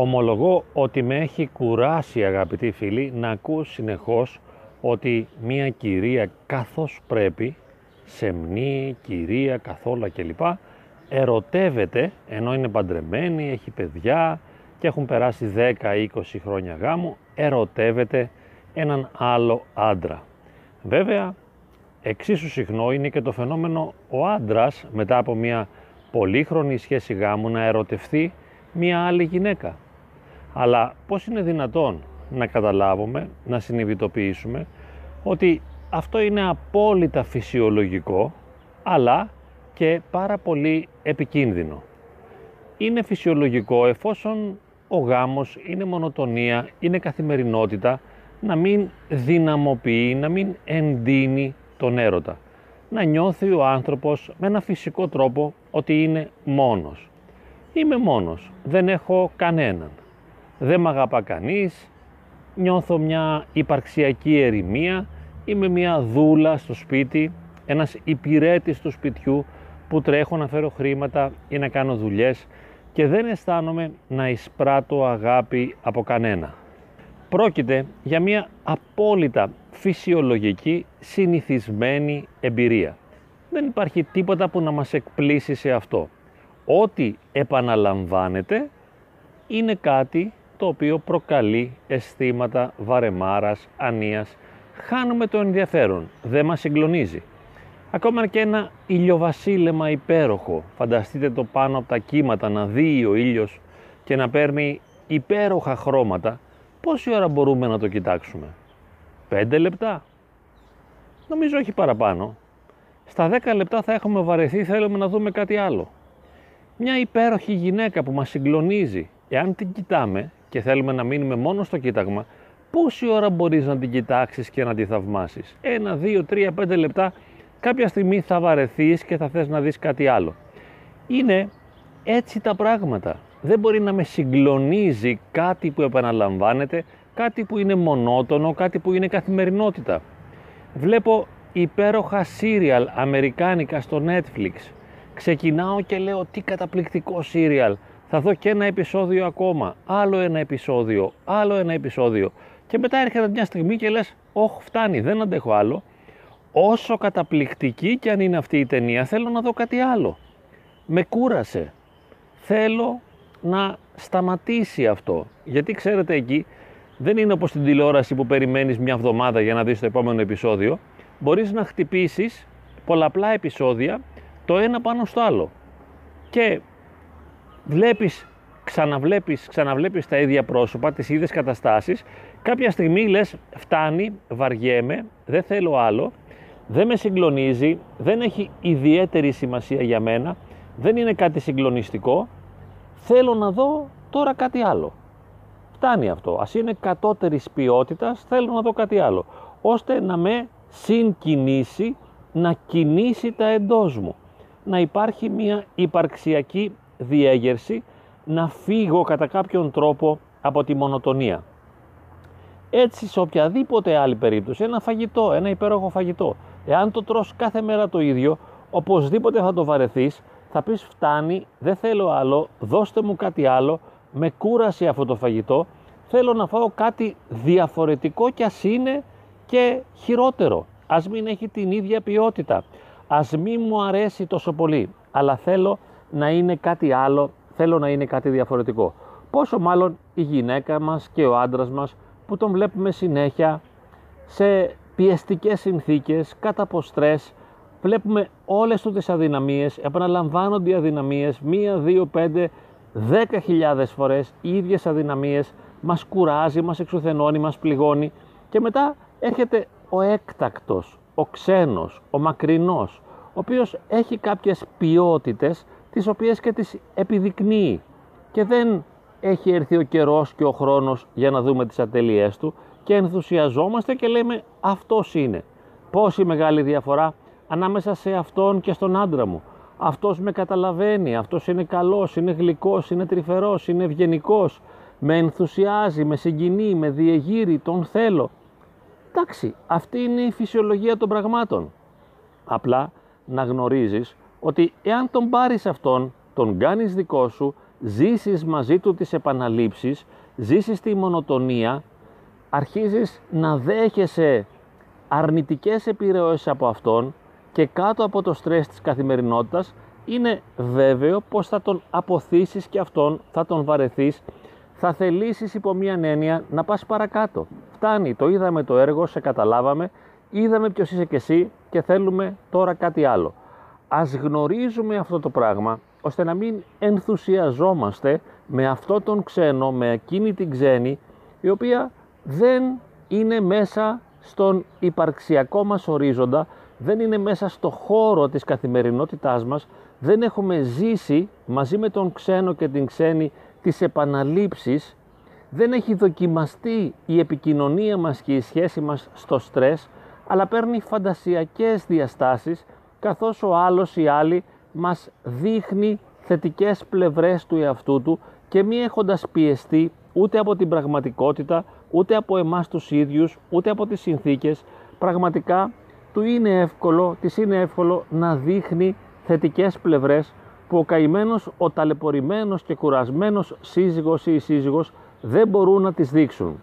Ομολογώ ότι με έχει κουράσει αγαπητοί φίλοι να ακούω συνεχώς ότι μια κυρία καθώς πρέπει, σεμνή, κυρία, καθόλα κλπ. ερωτεύεται ενώ είναι παντρεμένη, έχει παιδιά και έχουν περάσει 10-20 χρόνια γάμου, ερωτεύεται έναν άλλο άντρα. Βέβαια, εξίσου συχνό είναι και το φαινόμενο ο άντρας μετά από μια πολύχρονη σχέση γάμου να ερωτευθεί μια άλλη γυναίκα. Αλλά πώς είναι δυνατόν να καταλάβουμε, να συνειδητοποιήσουμε ότι αυτό είναι απόλυτα φυσιολογικό αλλά και πάρα πολύ επικίνδυνο. Είναι φυσιολογικό εφόσον ο γάμος είναι μονοτονία, είναι καθημερινότητα, να μην δυναμοποιεί, να μην εντείνει τον έρωτα. Να νιώθει ο άνθρωπος με ένα φυσικό τρόπο ότι είναι μόνος. Είμαι μόνος, δεν έχω κανέναν. Δεν με αγαπά κανείς, νιώθω μια υπαρξιακή ερημία, είμαι μια δούλα στο σπίτι, ένας υπηρέτης του σπιτιού που τρέχω να φέρω χρήματα ή να κάνω δουλειές και δεν αισθάνομαι να εισπράττω αγάπη από κανένα. Πρόκειται για μια απόλυτα φυσιολογική συνηθισμένη εμπειρία. Δεν υπάρχει τίποτα που να μας εκπλήσει σε αυτό. Ό,τι επαναλαμβάνεται είναι κάτι το οποίο προκαλεί αισθήματα βαρεμάρας, ανίας. Χάνουμε το ενδιαφέρον, δεν μας συγκλονίζει. Ακόμα και ένα ηλιοβασίλεμα υπέροχο, φανταστείτε το πάνω από τα κύματα να δει ο ήλιος και να παίρνει υπέροχα χρώματα, πόση ώρα μπορούμε να το κοιτάξουμε; Πέντε λεπτά; Νομίζω όχι παραπάνω. Στα δέκα λεπτά θα έχουμε βαρεθεί, θέλουμε να δούμε κάτι άλλο. Μια υπέροχη γυναίκα που μας συγκλονίζει, εάν την κοιτάμε και θέλουμε να μείνουμε μόνο στο κοίταγμα, πόση ώρα μπορείς να την κοιτάξεις και να τη θαυμάσεις; Ένα, δύο, τρία, πέντε λεπτά, κάποια στιγμή θα βαρεθείς και θα θες να δεις κάτι άλλο. Είναι έτσι τα πράγματα. Δεν μπορεί να με συγκλονίζει κάτι που επαναλαμβάνεται, κάτι που είναι μονότονο, κάτι που είναι καθημερινότητα. Βλέπω υπέροχα σύριαλ αμερικάνικα στο Netflix. Ξεκινάω και λέω τι καταπληκτικό σύριαλ. Θα δω και ένα επεισόδιο ακόμα, άλλο ένα επεισόδιο, άλλο ένα επεισόδιο. Και μετά έρχεται μια στιγμή και λες, όχι φτάνει, δεν αντέχω άλλο. Όσο καταπληκτική και αν είναι αυτή η ταινία, θέλω να δω κάτι άλλο. Με κούρασε. Θέλω να σταματήσει αυτό. Γιατί ξέρετε εκεί δεν είναι όπως στην τηλεόραση που περιμένεις μια εβδομάδα για να δεις το επόμενο επεισόδιο. Μπορείς να χτυπήσεις πολλαπλά επεισόδια το ένα πάνω στο άλλο. Και βλέπεις, ξαναβλέπεις, ξαναβλέπεις τα ίδια πρόσωπα, τις ίδιες καταστάσεις. Κάποια στιγμή λες φτάνει, βαριέμαι, δεν θέλω άλλο, δεν με συγκλονίζει, δεν έχει ιδιαίτερη σημασία για μένα, δεν είναι κάτι συγκλονιστικό, θέλω να δω τώρα κάτι άλλο. Φτάνει αυτό. Ας είναι κατώτερης ποιότητας, θέλω να δω κάτι άλλο. Ώστε να με συγκινήσει, να κινήσει τα εντός μου. Να υπάρχει μια υπαρξιακή διέγερση, να φύγω κατά κάποιον τρόπο από τη μονοτονία. Έτσι σε οποιαδήποτε άλλη περίπτωση, ένα φαγητό, ένα υπέροχο φαγητό, εάν το τρως κάθε μέρα το ίδιο, οπωσδήποτε θα το βαρεθείς, θα πεις φτάνει, δεν θέλω άλλο, δώστε μου κάτι άλλο, με κούρασε αυτό το φαγητό, θέλω να φάω κάτι διαφορετικό και ας είναι και χειρότερο. Ας μην έχει την ίδια ποιότητα, ας μην μου αρέσει τόσο πολύ, αλλά θέλω να είναι κάτι άλλο, θέλω να είναι κάτι διαφορετικό. Πόσο μάλλον η γυναίκα μας και ο άντρας μας που τον βλέπουμε συνέχεια σε πιεστικές συνθήκες, κατά από στρες, βλέπουμε όλες τους τις αδυναμίες, επαναλαμβάνονται οι αδυναμίες, μία, δύο, πέντε, δέκα χιλιάδες φορές, οι ίδιες αδυναμίες, μας κουράζει, μας εξουθενώνει, μας πληγώνει και μετά έρχεται ο έκτακτος, ο ξένος, ο μακρινός, ο οποίος έχει κάποιες ποιότητες τις οποίες και τις επιδεικνύει και δεν έχει έρθει ο καιρός και ο χρόνος για να δούμε τις ατελειές του και ενθουσιαζόμαστε και λέμε αυτός είναι. Πόση μεγάλη διαφορά ανάμεσα σε αυτόν και στον άντρα μου. Αυτός με καταλαβαίνει, αυτός είναι καλός, είναι γλυκός, είναι τρυφερός, είναι ευγενικός, με ενθουσιάζει, με συγκινεί, με διεγείρει, τον θέλω. Εντάξει, αυτή είναι η φυσιολογία των πραγμάτων. Απλά να γνωρίζεις ότι εάν τον πάρεις αυτόν, τον κάνεις δικό σου ζήσεις μαζί του τις επαναλήψεις, ζήσεις τη μονοτονία, αρχίζεις να δέχεσαι αρνητικές επιρροές από αυτόν και κάτω από το στρες της καθημερινότητας είναι βέβαιο πως θα τον αποθήσεις και αυτόν, θα τον βαρεθείς, θα θελήσεις υπό μία έννοια να πας παρακάτω. Φτάνει, το είδαμε το έργο, σε καταλάβαμε, είδαμε ποιος είσαι και εσύ και θέλουμε τώρα κάτι άλλο. Ας γνωρίζουμε αυτό το πράγμα ώστε να μην ενθουσιαζόμαστε με αυτό τον ξένο, με εκείνη την ξένη η οποία δεν είναι μέσα στον υπαρξιακό μας ορίζοντα, δεν είναι μέσα στο χώρο της καθημερινότητάς μας, δεν έχουμε ζήσει μαζί με τον ξένο και την ξένη τις επαναλήψεις, δεν έχει δοκιμαστεί η επικοινωνία μας και η σχέση μας στο στρες, αλλά παίρνει φαντασιακές διαστάσεις, καθώς ο άλλος ή άλλη μας δείχνει θετικές πλευρές του εαυτού του και μη έχοντας πιεστεί ούτε από την πραγματικότητα, ούτε από εμάς τους ίδιους, ούτε από τις συνθήκες, πραγματικά του είναι εύκολο, της είναι εύκολο να δείχνει θετικές πλευρές που ο καημένος, ο ταλαιπωρημένος και κουρασμένος σύζυγος ή σύζυγος δεν μπορούν να τις δείξουν.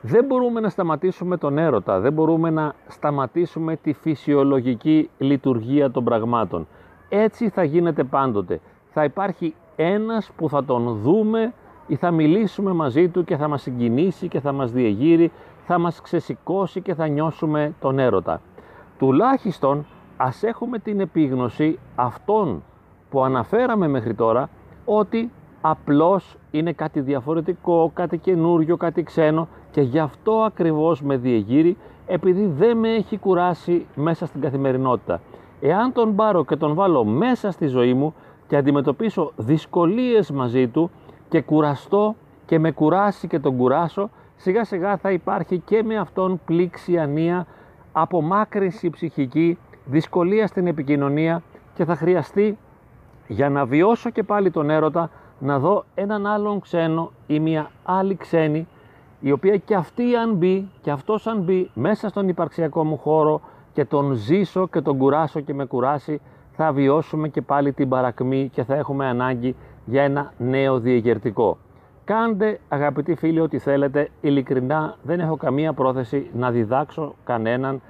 Δεν μπορούμε να σταματήσουμε τον έρωτα, δεν μπορούμε να σταματήσουμε τη φυσιολογική λειτουργία των πραγμάτων. Έτσι θα γίνεται πάντοτε. Θα υπάρχει ένας που θα τον δούμε ή θα μιλήσουμε μαζί του και θα μας συγκινήσει και θα μας διεγείρει, θα μας ξεσηκώσει και θα νιώσουμε τον έρωτα. Τουλάχιστον ας έχουμε την επίγνωση αυτών που αναφέραμε μέχρι τώρα ότι απλώς είναι κάτι διαφορετικό, κάτι καινούριο, κάτι ξένο και γι' αυτό ακριβώς με διεγείρει επειδή δεν με έχει κουράσει μέσα στην καθημερινότητα. Εάν τον πάρω και τον βάλω μέσα στη ζωή μου και αντιμετωπίσω δυσκολίες μαζί του και κουραστώ και με κουράσει και τον κουράσω, σιγά σιγά θα υπάρχει και με αυτόν πλήξη ανία, απομάκρυνση ψυχική, δυσκολία στην επικοινωνία και θα χρειαστεί για να βιώσω και πάλι τον έρωτα να δω έναν άλλον ξένο ή μια άλλη ξένη η οποία και αυτή αν μπει και αυτός αν μπει μέσα στον υπαρξιακό μου χώρο και τον ζήσω και τον κουράσω και με κουράσει θα βιώσουμε και πάλι την παρακμή και θα έχουμε ανάγκη για ένα νέο διεγερτικό. Κάντε αγαπητοί φίλοι ό,τι θέλετε, ειλικρινά δεν έχω καμία πρόθεση να διδάξω κανέναν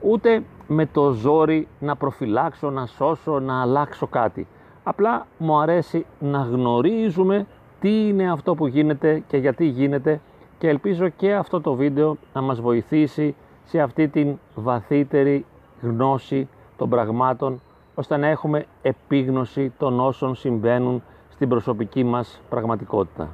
ούτε με το ζόρι να προφυλάξω, να σώσω, να αλλάξω κάτι. Απλά μου αρέσει να γνωρίζουμε τι είναι αυτό που γίνεται και γιατί γίνεται και ελπίζω και αυτό το βίντεο να μας βοηθήσει σε αυτή την βαθύτερη γνώση των πραγμάτων ώστε να έχουμε επίγνωση των όσων συμβαίνουν στην προσωπική μας πραγματικότητα.